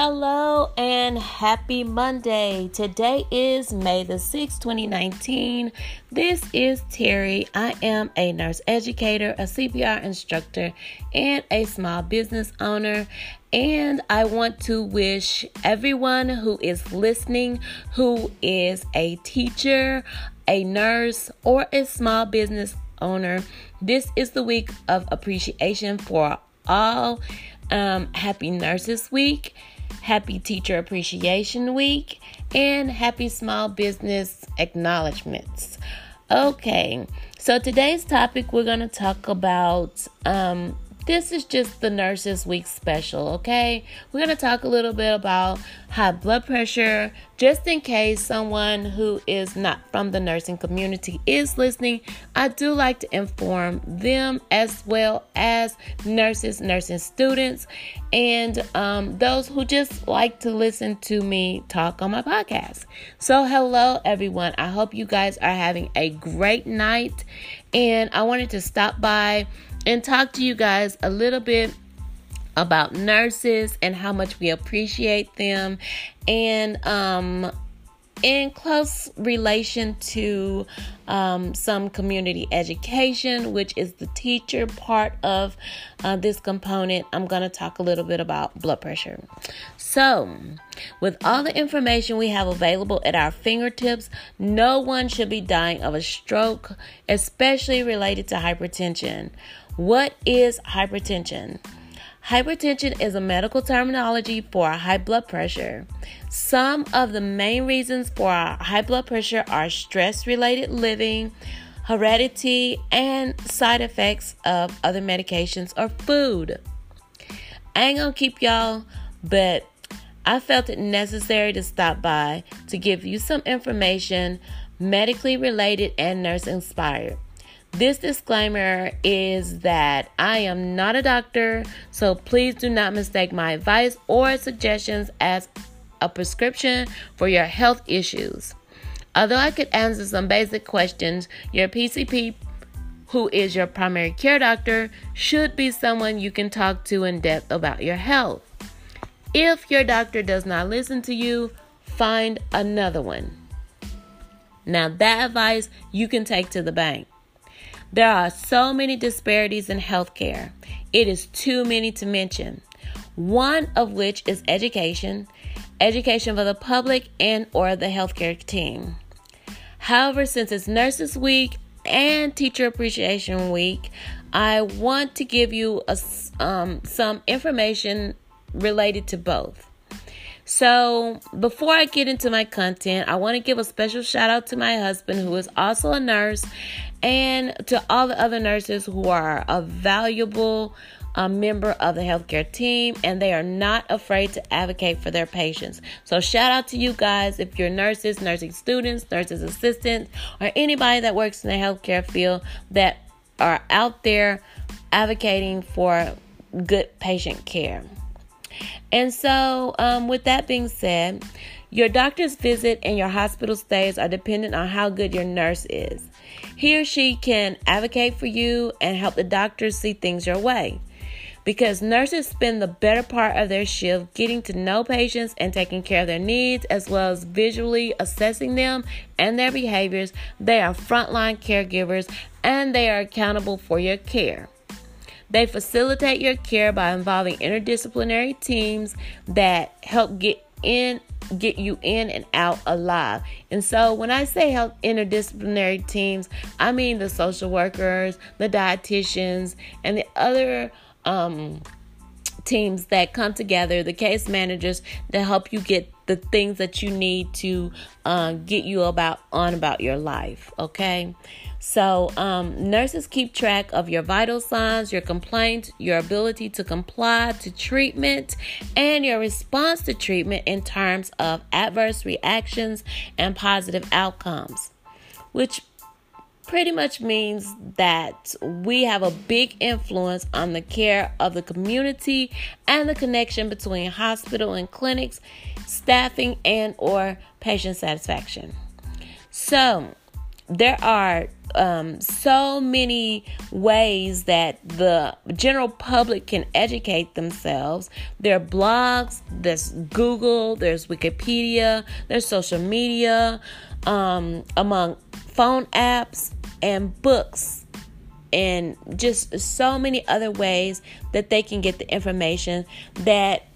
Hello and happy Monday. Today is May the 6th, 2019. This is Terry. I am a nurse educator, a CPR instructor, and a small business owner. And I want to wish everyone who is listening, who is a teacher, a nurse, or a small business owner, this is the week of appreciation for all. Um, happy Nurses Week Happy Teacher Appreciation Week, and Happy Small Business Acknowledgements. Okay, so today's topic we're going to talk about um, this is just the Nurses Week special, okay? We're going to talk a little bit about high blood pressure, just in case someone who is not from the nursing community is listening. I do like to inform them as well as nurses, nursing students, and um, those who just like to listen to me talk on my podcast. So, hello, everyone. I hope you guys are having a great night, and I wanted to stop by and talk to you guys a little bit about nurses and how much we appreciate them and um in close relation to um, some community education, which is the teacher part of uh, this component, I'm going to talk a little bit about blood pressure. So, with all the information we have available at our fingertips, no one should be dying of a stroke, especially related to hypertension. What is hypertension? Hypertension is a medical terminology for high blood pressure. Some of the main reasons for high blood pressure are stress related living, heredity, and side effects of other medications or food. I ain't gonna keep y'all, but I felt it necessary to stop by to give you some information medically related and nurse inspired. This disclaimer is that I am not a doctor, so please do not mistake my advice or suggestions as a prescription for your health issues. Although I could answer some basic questions, your PCP, who is your primary care doctor, should be someone you can talk to in depth about your health. If your doctor does not listen to you, find another one. Now, that advice you can take to the bank. There are so many disparities in healthcare. It is too many to mention. One of which is education, education for the public and or the healthcare team. However, since it's Nurses Week and Teacher Appreciation Week, I want to give you a, um, some information related to both. So, before I get into my content, I want to give a special shout out to my husband, who is also a nurse, and to all the other nurses who are a valuable uh, member of the healthcare team and they are not afraid to advocate for their patients. So, shout out to you guys if you're nurses, nursing students, nurses assistants, or anybody that works in the healthcare field that are out there advocating for good patient care. And so, um, with that being said, your doctor's visit and your hospital stays are dependent on how good your nurse is. He or she can advocate for you and help the doctors see things your way. Because nurses spend the better part of their shift getting to know patients and taking care of their needs, as well as visually assessing them and their behaviors, they are frontline caregivers and they are accountable for your care. They facilitate your care by involving interdisciplinary teams that help get in get you in and out alive. And so when I say help interdisciplinary teams, I mean the social workers, the dietitians, and the other um, teams that come together, the case managers that help you get the things that you need to uh, get you about on about your life. Okay. So, um, nurses keep track of your vital signs, your complaints, your ability to comply to treatment, and your response to treatment in terms of adverse reactions and positive outcomes, which pretty much means that we have a big influence on the care of the community and the connection between hospital and clinics, staffing and or patient satisfaction. So, there are um, so many ways that the general public can educate themselves. There are blogs, there's Google, there's Wikipedia, there's social media, um, among phone apps and books, and just so many other ways that they can get the information that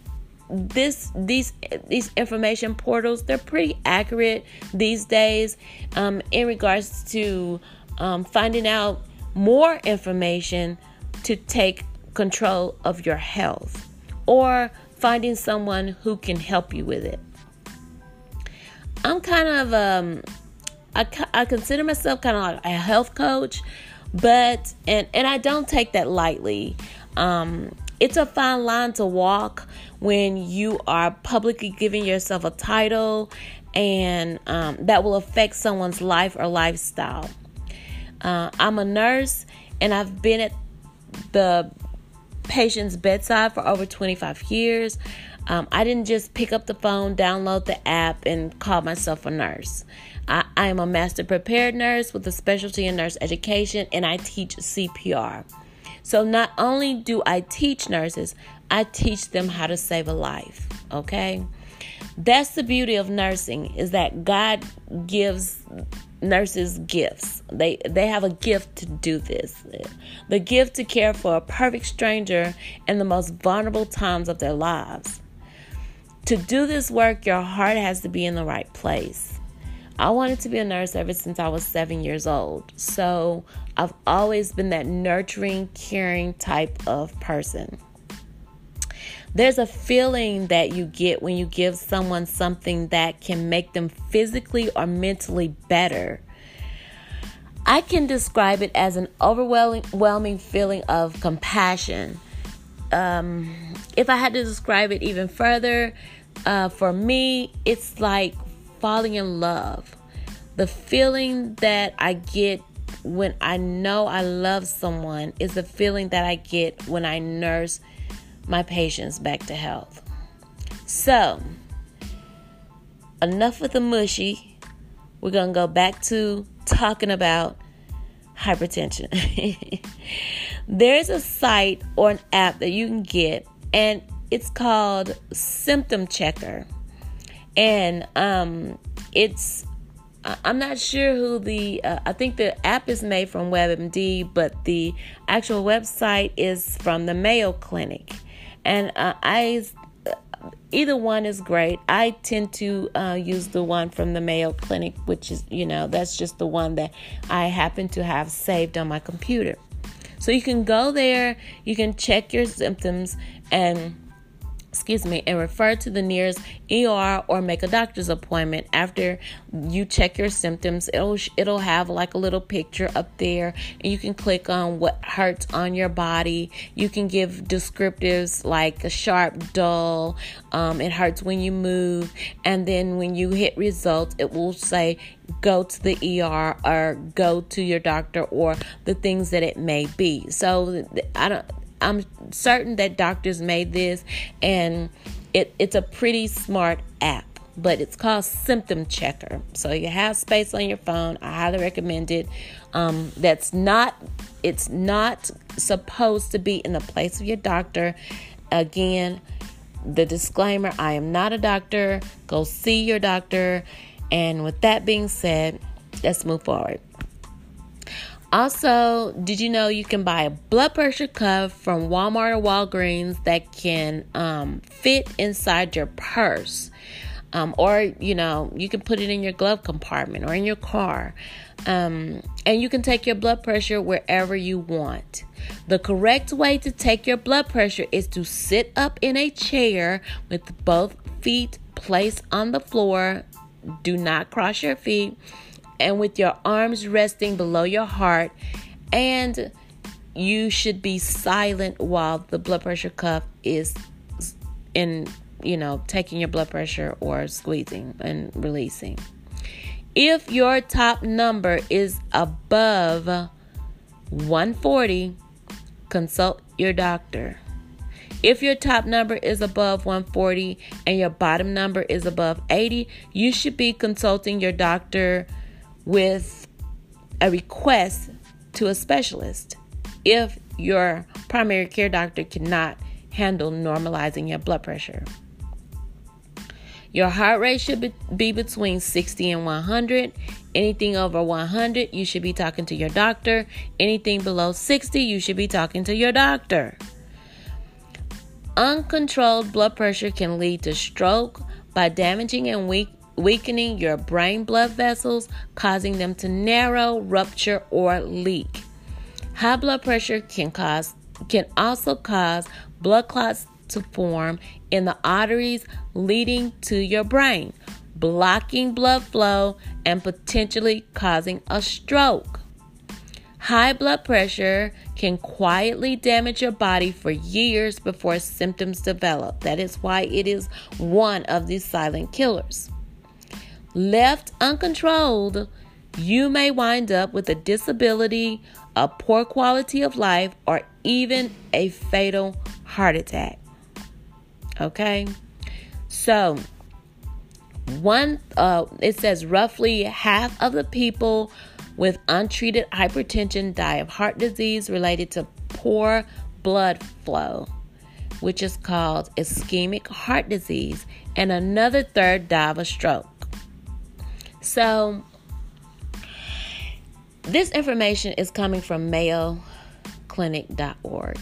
this these these information portals they're pretty accurate these days um, in regards to um, finding out more information to take control of your health or finding someone who can help you with it. I'm kind of, um, I, I consider myself kind of like a health coach, but, and, and I don't take that lightly. Um, it's a fine line to walk when you are publicly giving yourself a title and um, that will affect someone's life or lifestyle. Uh, I'm a nurse and I've been at the patient's bedside for over 25 years. Um, I didn't just pick up the phone, download the app, and call myself a nurse. I, I am a master prepared nurse with a specialty in nurse education, and I teach CPR. So, not only do I teach nurses, I teach them how to save a life. Okay? That's the beauty of nursing is that God gives nurses gifts. They they have a gift to do this. The gift to care for a perfect stranger in the most vulnerable times of their lives. To do this work, your heart has to be in the right place. I wanted to be a nurse ever since I was 7 years old. So, I've always been that nurturing, caring type of person. There's a feeling that you get when you give someone something that can make them physically or mentally better. I can describe it as an overwhelming feeling of compassion. Um, if I had to describe it even further, uh, for me, it's like falling in love. The feeling that I get when I know I love someone is the feeling that I get when I nurse my patients back to health. So, enough with the mushy. We're going to go back to talking about hypertension. There's a site or an app that you can get, and it's called Symptom Checker. And um, it's I'm not sure who the uh, I think the app is made from WebMD, but the actual website is from the Mayo Clinic and uh, I either one is great. I tend to uh, use the one from the Mayo Clinic, which is you know that's just the one that I happen to have saved on my computer. So you can go there, you can check your symptoms and excuse me, and refer to the nearest ER or make a doctor's appointment after you check your symptoms. It'll it'll have like a little picture up there, and you can click on what hurts on your body. You can give descriptives like a sharp, dull. Um, it hurts when you move, and then when you hit results, it will say go to the ER or go to your doctor or the things that it may be. So I don't I'm certain that doctors made this and it, it's a pretty smart app but it's called symptom checker. So you have space on your phone. I highly recommend it. Um, that's not it's not supposed to be in the place of your doctor. Again the disclaimer i am not a doctor. Go see your doctor. And with that being said let's move forward also, did you know you can buy a blood pressure cuff from Walmart or Walgreens that can um, fit inside your purse? Um, or, you know, you can put it in your glove compartment or in your car. Um, and you can take your blood pressure wherever you want. The correct way to take your blood pressure is to sit up in a chair with both feet placed on the floor. Do not cross your feet and with your arms resting below your heart. And you should be silent while the blood pressure cuff is in, you know, taking your blood pressure or squeezing and releasing. If your top number is above 140, consult your doctor. If your top number is above 140 and your bottom number is above 80, you should be consulting your doctor with a request to a specialist if your primary care doctor cannot handle normalizing your blood pressure. Your heart rate should be between 60 and 100. Anything over 100, you should be talking to your doctor. Anything below 60, you should be talking to your doctor. Uncontrolled blood pressure can lead to stroke by damaging and weak, weakening your brain blood vessels, causing them to narrow, rupture, or leak. High blood pressure can cause can also cause blood clots to form in the arteries leading to your brain, blocking blood flow and potentially causing a stroke. High blood pressure can quietly damage your body for years before symptoms develop. That is why it is one of these silent killers. Left uncontrolled, you may wind up with a disability, a poor quality of life, or even a fatal heart attack. Okay? So, one uh, it says roughly half of the people with untreated hypertension die of heart disease related to poor blood flow, which is called ischemic heart disease, and another third die of a stroke. So, this information is coming from mayoclinic.org.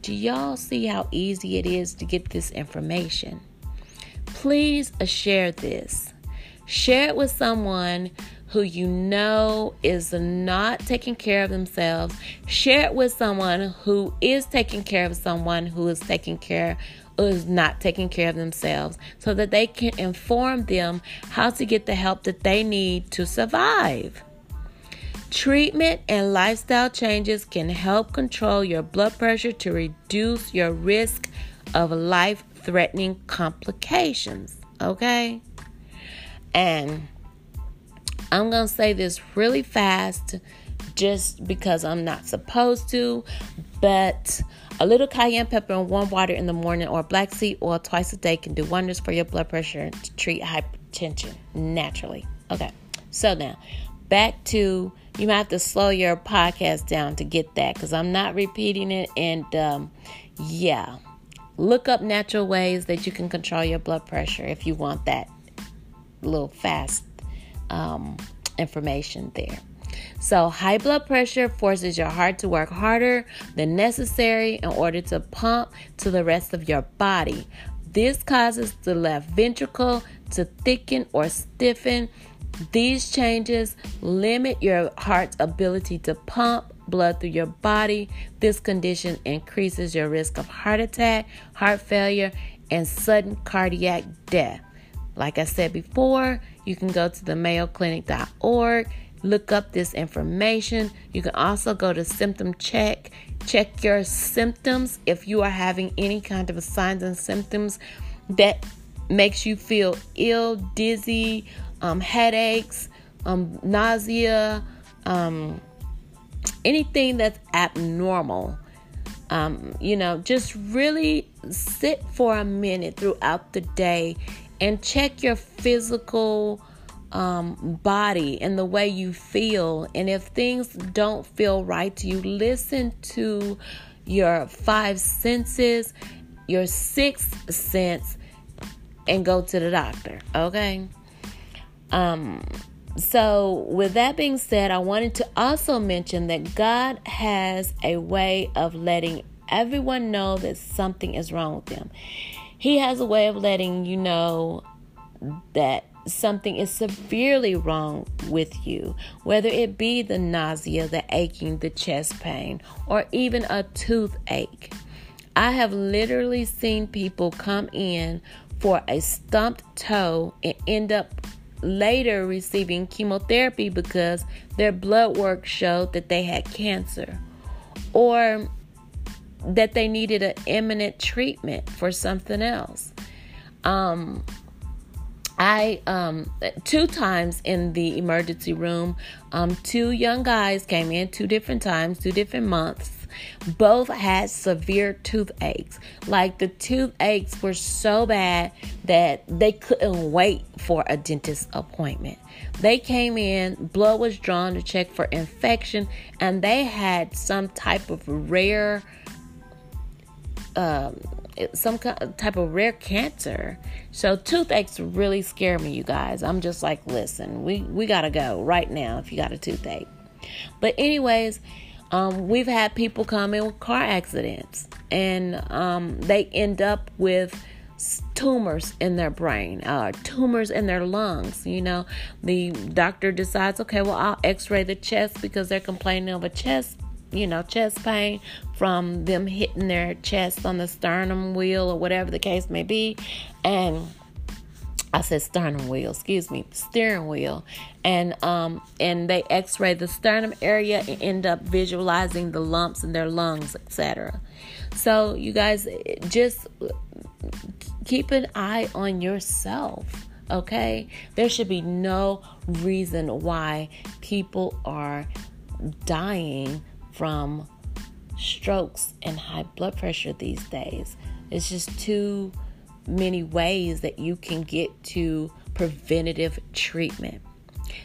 Do y'all see how easy it is to get this information? Please uh, share this. Share it with someone who you know is not taking care of themselves. Share it with someone who is taking care of someone who is taking care is not taking care of themselves so that they can inform them how to get the help that they need to survive. Treatment and lifestyle changes can help control your blood pressure to reduce your risk of life threatening complications. Okay? And I'm going to say this really fast just because I'm not supposed to, but a little cayenne pepper and warm water in the morning or black seed oil twice a day can do wonders for your blood pressure to treat hypertension naturally. Okay, so now back to you might have to slow your podcast down to get that because I'm not repeating it. And um, yeah, look up natural ways that you can control your blood pressure if you want that little fast um, information there. So, high blood pressure forces your heart to work harder than necessary in order to pump to the rest of your body. This causes the left ventricle to thicken or stiffen. These changes limit your heart's ability to pump blood through your body. This condition increases your risk of heart attack, heart failure, and sudden cardiac death. Like I said before, you can go to the mayoclinic.org, look up this information. You can also go to symptom check, check your symptoms if you are having any kind of signs and symptoms that makes you feel ill, dizzy, um, headaches, um, nausea, um, anything that's abnormal. Um, you know, just really sit for a minute throughout the day and check your physical um, body and the way you feel. And if things don't feel right to you, listen to your five senses, your sixth sense, and go to the doctor. Okay. Um, so, with that being said, I wanted to also mention that God has a way of letting everyone know that something is wrong with them. He has a way of letting you know that something is severely wrong with you, whether it be the nausea, the aching, the chest pain, or even a toothache. I have literally seen people come in for a stumped toe and end up later receiving chemotherapy because their blood work showed that they had cancer or that they needed an imminent treatment for something else. Um, I um two times in the emergency room, um two young guys came in two different times, two different months. Both had severe toothaches. Like the toothaches were so bad that they couldn't wait for a dentist appointment. They came in, blood was drawn to check for infection, and they had some type of rare um some type of rare cancer. So toothaches really scare me, you guys. I'm just like, listen, we we gotta go right now if you got a toothache. But anyways, um, we've had people come in with car accidents, and um, they end up with tumors in their brain, uh, tumors in their lungs. You know, the doctor decides, okay, well, I'll x ray the chest because they're complaining of a chest you know, chest pain from them hitting their chest on the sternum wheel or whatever the case may be. And I said sternum wheel, excuse me, steering wheel. And um and they x-ray the sternum area and end up visualizing the lumps in their lungs, etc. So you guys just keep an eye on yourself okay? There should be no reason why people are dying from strokes and high blood pressure these days. It's just too many ways that you can get to preventative treatment.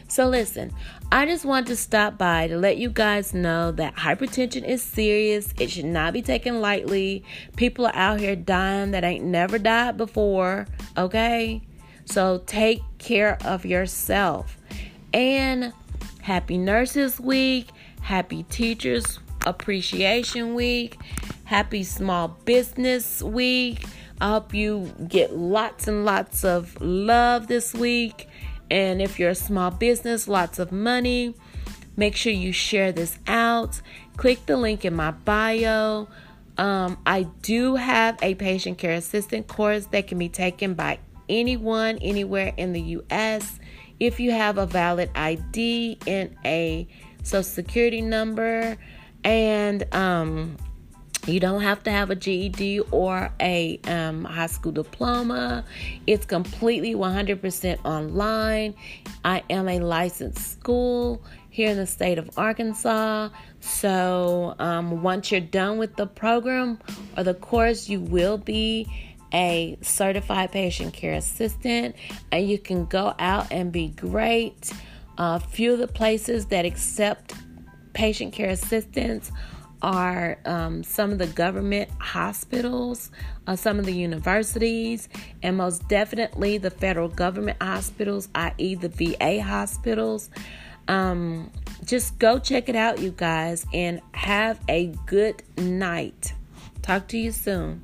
So, listen, I just want to stop by to let you guys know that hypertension is serious. It should not be taken lightly. People are out here dying that ain't never died before, okay? So, take care of yourself. And happy Nurses Week. Happy Teachers Appreciation Week. Happy Small Business Week. I hope you get lots and lots of love this week. And if you're a small business, lots of money. Make sure you share this out. Click the link in my bio. Um, I do have a patient care assistant course that can be taken by anyone, anywhere in the U.S. If you have a valid ID and a social security number, and um, you don't have to have a GED or a um, high school diploma. It's completely 100% online. I am a licensed school here in the state of Arkansas. So um, once you're done with the program or the course, you will be a certified patient care assistant and you can go out and be great. A few of the places that accept patient care assistants are um, some of the government hospitals, uh, some of the universities, and most definitely the federal government hospitals, i.e., the VA hospitals. Um, just go check it out, you guys, and have a good night. Talk to you soon.